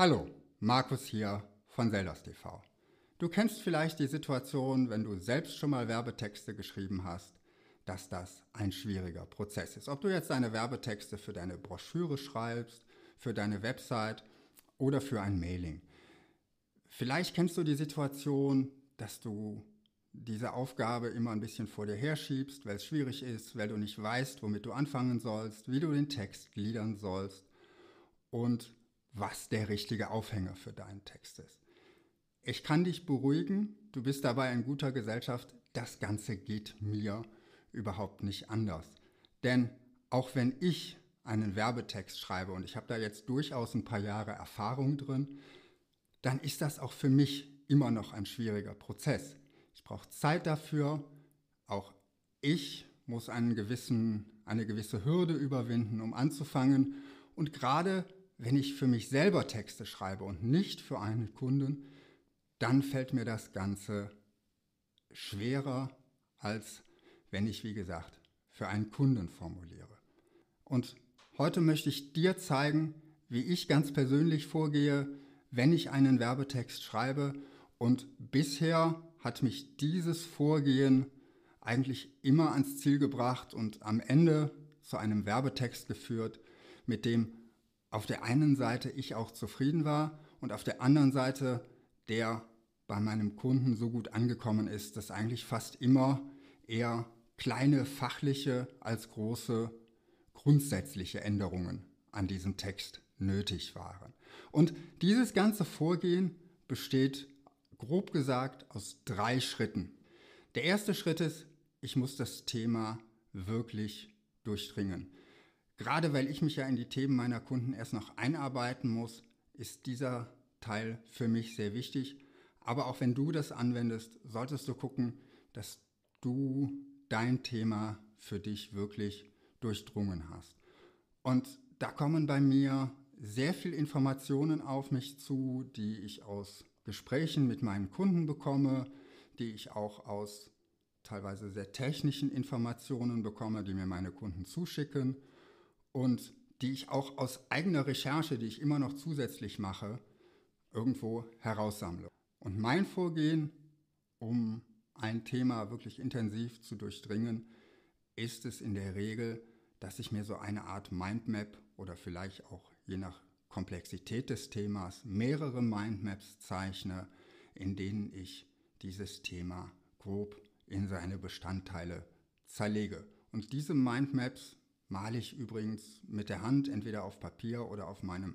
Hallo, Markus hier von Zeldas TV. Du kennst vielleicht die Situation, wenn du selbst schon mal Werbetexte geschrieben hast, dass das ein schwieriger Prozess ist. Ob du jetzt deine Werbetexte für deine Broschüre schreibst, für deine Website oder für ein Mailing. Vielleicht kennst du die Situation, dass du diese Aufgabe immer ein bisschen vor dir herschiebst, weil es schwierig ist, weil du nicht weißt, womit du anfangen sollst, wie du den Text gliedern sollst und was der richtige Aufhänger für deinen Text ist. Ich kann dich beruhigen, du bist dabei in guter Gesellschaft, das Ganze geht mir überhaupt nicht anders. Denn auch wenn ich einen Werbetext schreibe und ich habe da jetzt durchaus ein paar Jahre Erfahrung drin, dann ist das auch für mich immer noch ein schwieriger Prozess. Ich brauche Zeit dafür, auch ich muss gewissen, eine gewisse Hürde überwinden, um anzufangen. Und gerade wenn ich für mich selber Texte schreibe und nicht für einen Kunden, dann fällt mir das Ganze schwerer, als wenn ich, wie gesagt, für einen Kunden formuliere. Und heute möchte ich dir zeigen, wie ich ganz persönlich vorgehe, wenn ich einen Werbetext schreibe. Und bisher hat mich dieses Vorgehen eigentlich immer ans Ziel gebracht und am Ende zu einem Werbetext geführt, mit dem auf der einen Seite ich auch zufrieden war und auf der anderen Seite der bei meinem Kunden so gut angekommen ist, dass eigentlich fast immer eher kleine fachliche als große grundsätzliche Änderungen an diesem Text nötig waren. Und dieses ganze Vorgehen besteht grob gesagt aus drei Schritten. Der erste Schritt ist, ich muss das Thema wirklich durchdringen. Gerade weil ich mich ja in die Themen meiner Kunden erst noch einarbeiten muss, ist dieser Teil für mich sehr wichtig. Aber auch wenn du das anwendest, solltest du gucken, dass du dein Thema für dich wirklich durchdrungen hast. Und da kommen bei mir sehr viele Informationen auf mich zu, die ich aus Gesprächen mit meinen Kunden bekomme, die ich auch aus teilweise sehr technischen Informationen bekomme, die mir meine Kunden zuschicken und die ich auch aus eigener Recherche, die ich immer noch zusätzlich mache, irgendwo heraussammle. Und mein Vorgehen, um ein Thema wirklich intensiv zu durchdringen, ist es in der Regel, dass ich mir so eine Art Mindmap oder vielleicht auch je nach Komplexität des Themas mehrere Mindmaps zeichne, in denen ich dieses Thema grob in seine Bestandteile zerlege. Und diese Mindmaps male ich übrigens mit der Hand, entweder auf Papier oder auf meinem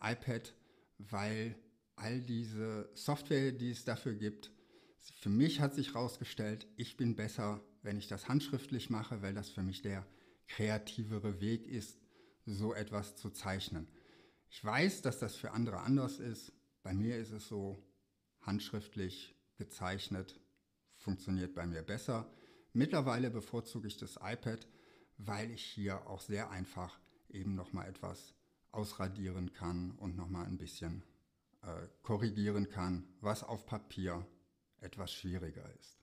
iPad, weil all diese Software, die es dafür gibt, für mich hat sich herausgestellt, ich bin besser, wenn ich das handschriftlich mache, weil das für mich der kreativere Weg ist, so etwas zu zeichnen. Ich weiß, dass das für andere anders ist. Bei mir ist es so, handschriftlich gezeichnet funktioniert bei mir besser. Mittlerweile bevorzuge ich das iPad, weil ich hier auch sehr einfach eben nochmal etwas ausradieren kann und nochmal ein bisschen äh, korrigieren kann, was auf Papier etwas schwieriger ist.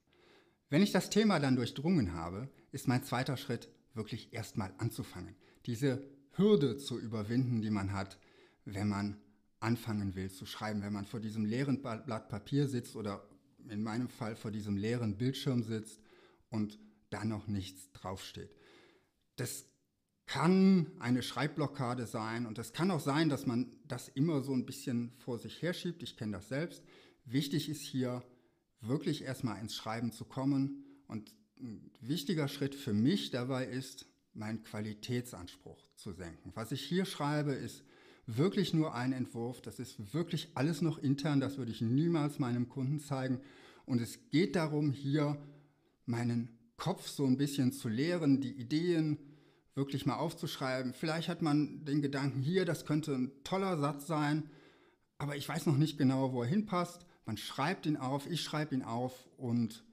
Wenn ich das Thema dann durchdrungen habe, ist mein zweiter Schritt wirklich erstmal anzufangen. Diese Hürde zu überwinden, die man hat, wenn man anfangen will zu schreiben, wenn man vor diesem leeren Blatt Papier sitzt oder in meinem Fall vor diesem leeren Bildschirm sitzt und da noch nichts draufsteht. Das kann eine Schreibblockade sein und es kann auch sein, dass man das immer so ein bisschen vor sich herschiebt. Ich kenne das selbst. Wichtig ist hier wirklich erstmal ins Schreiben zu kommen und ein wichtiger Schritt für mich dabei ist, meinen Qualitätsanspruch zu senken. Was ich hier schreibe, ist wirklich nur ein Entwurf. Das ist wirklich alles noch intern. Das würde ich niemals meinem Kunden zeigen. Und es geht darum, hier meinen Kopf so ein bisschen zu leeren, die Ideen wirklich mal aufzuschreiben. Vielleicht hat man den Gedanken hier, das könnte ein toller Satz sein, aber ich weiß noch nicht genau, wo er hinpasst. Man schreibt ihn auf, ich schreibe ihn auf und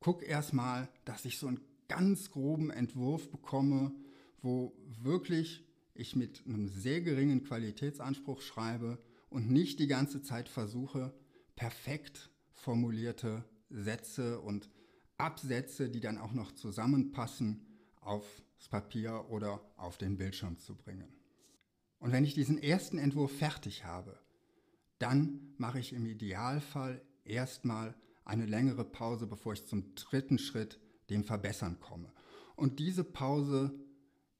gucke erstmal, dass ich so einen ganz groben Entwurf bekomme, wo wirklich ich mit einem sehr geringen Qualitätsanspruch schreibe und nicht die ganze Zeit versuche, perfekt formulierte Sätze und Absätze, die dann auch noch zusammenpassen, aufs Papier oder auf den Bildschirm zu bringen. Und wenn ich diesen ersten Entwurf fertig habe, dann mache ich im Idealfall erstmal eine längere Pause, bevor ich zum dritten Schritt, dem Verbessern komme. Und diese Pause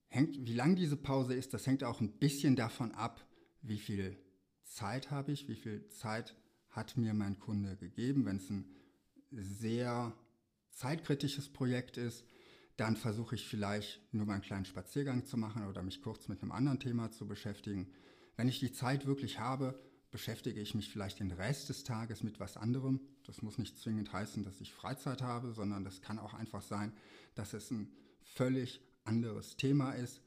hängt, wie lang diese Pause ist, das hängt auch ein bisschen davon ab, wie viel Zeit habe ich, wie viel Zeit hat mir mein Kunde gegeben. Wenn es ein sehr zeitkritisches Projekt ist, dann versuche ich vielleicht nur mal einen kleinen Spaziergang zu machen oder mich kurz mit einem anderen Thema zu beschäftigen. Wenn ich die Zeit wirklich habe, beschäftige ich mich vielleicht den Rest des Tages mit was anderem. Das muss nicht zwingend heißen, dass ich Freizeit habe, sondern das kann auch einfach sein, dass es ein völlig anderes Thema ist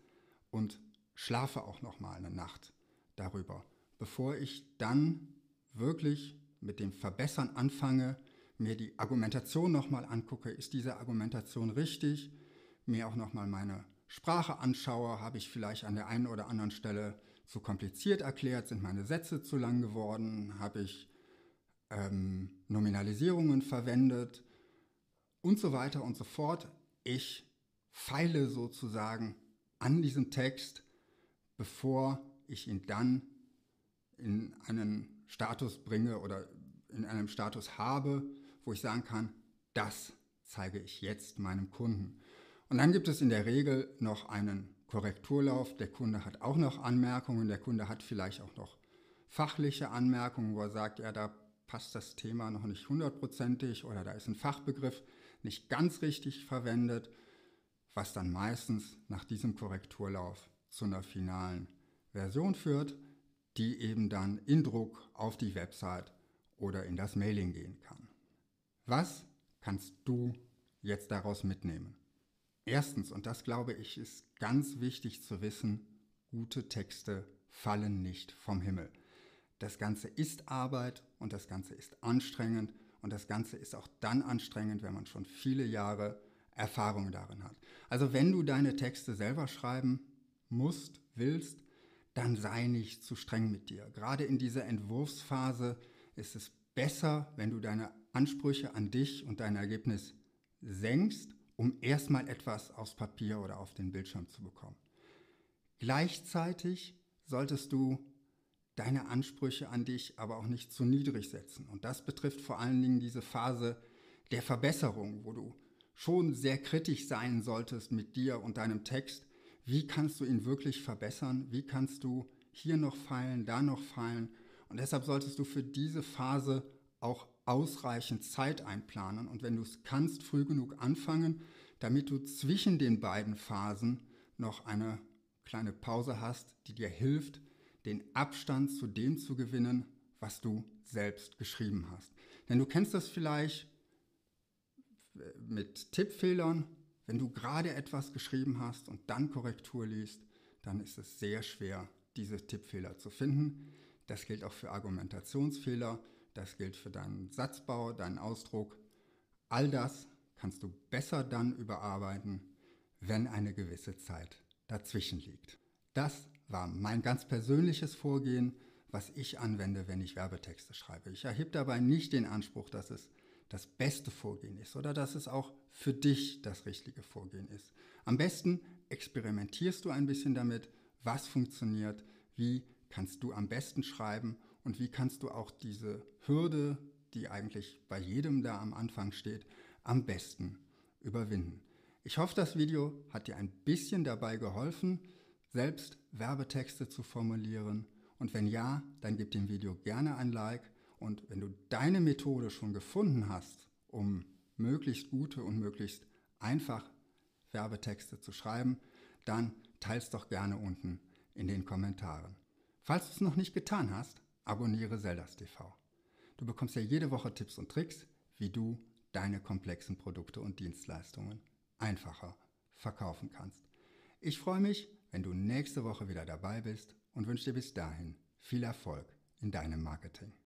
und schlafe auch noch mal eine Nacht darüber, bevor ich dann wirklich mit dem Verbessern anfange, mir die Argumentation noch mal angucke, ist diese Argumentation richtig, mir auch noch mal meine Sprache anschaue, habe ich vielleicht an der einen oder anderen Stelle zu kompliziert erklärt, sind meine Sätze zu lang geworden, habe ich ähm, Nominalisierungen verwendet und so weiter und so fort. Ich feile sozusagen an diesem Text, bevor ich ihn dann in einen Status bringe oder in einem Status habe, wo ich sagen kann, das zeige ich jetzt meinem Kunden. Und dann gibt es in der Regel noch einen Korrekturlauf. Der Kunde hat auch noch Anmerkungen. Der Kunde hat vielleicht auch noch fachliche Anmerkungen, wo er sagt, ja, da passt das Thema noch nicht hundertprozentig oder da ist ein Fachbegriff nicht ganz richtig verwendet was dann meistens nach diesem Korrekturlauf zu einer finalen Version führt, die eben dann in Druck auf die Website oder in das Mailing gehen kann. Was kannst du jetzt daraus mitnehmen? Erstens, und das glaube ich ist ganz wichtig zu wissen, gute Texte fallen nicht vom Himmel. Das Ganze ist Arbeit und das Ganze ist anstrengend und das Ganze ist auch dann anstrengend, wenn man schon viele Jahre Erfahrung darin hat. Also wenn du deine Texte selber schreiben musst, willst, dann sei nicht zu streng mit dir. Gerade in dieser Entwurfsphase ist es besser, wenn du deine Ansprüche an dich und dein Ergebnis senkst, um erstmal etwas aufs Papier oder auf den Bildschirm zu bekommen. Gleichzeitig solltest du deine Ansprüche an dich aber auch nicht zu niedrig setzen. Und das betrifft vor allen Dingen diese Phase der Verbesserung, wo du schon sehr kritisch sein solltest mit dir und deinem Text. Wie kannst du ihn wirklich verbessern? Wie kannst du hier noch feilen, da noch feilen? Und deshalb solltest du für diese Phase auch ausreichend Zeit einplanen und wenn du es kannst, früh genug anfangen, damit du zwischen den beiden Phasen noch eine kleine Pause hast, die dir hilft, den Abstand zu dem zu gewinnen, was du selbst geschrieben hast. Denn du kennst das vielleicht, mit Tippfehlern. Wenn du gerade etwas geschrieben hast und dann Korrektur liest, dann ist es sehr schwer, diese Tippfehler zu finden. Das gilt auch für Argumentationsfehler, das gilt für deinen Satzbau, deinen Ausdruck. All das kannst du besser dann überarbeiten, wenn eine gewisse Zeit dazwischen liegt. Das war mein ganz persönliches Vorgehen, was ich anwende, wenn ich Werbetexte schreibe. Ich erhebe dabei nicht den Anspruch, dass es das beste Vorgehen ist oder dass es auch für dich das richtige Vorgehen ist. Am besten experimentierst du ein bisschen damit, was funktioniert, wie kannst du am besten schreiben und wie kannst du auch diese Hürde, die eigentlich bei jedem da am Anfang steht, am besten überwinden. Ich hoffe, das Video hat dir ein bisschen dabei geholfen, selbst Werbetexte zu formulieren. Und wenn ja, dann gib dem Video gerne ein Like und wenn du deine Methode schon gefunden hast, um möglichst gute und möglichst einfach Werbetexte zu schreiben, dann teils doch gerne unten in den Kommentaren. Falls du es noch nicht getan hast, abonniere Zeldas TV. Du bekommst ja jede Woche Tipps und Tricks, wie du deine komplexen Produkte und Dienstleistungen einfacher verkaufen kannst. Ich freue mich, wenn du nächste Woche wieder dabei bist und wünsche dir bis dahin viel Erfolg in deinem Marketing.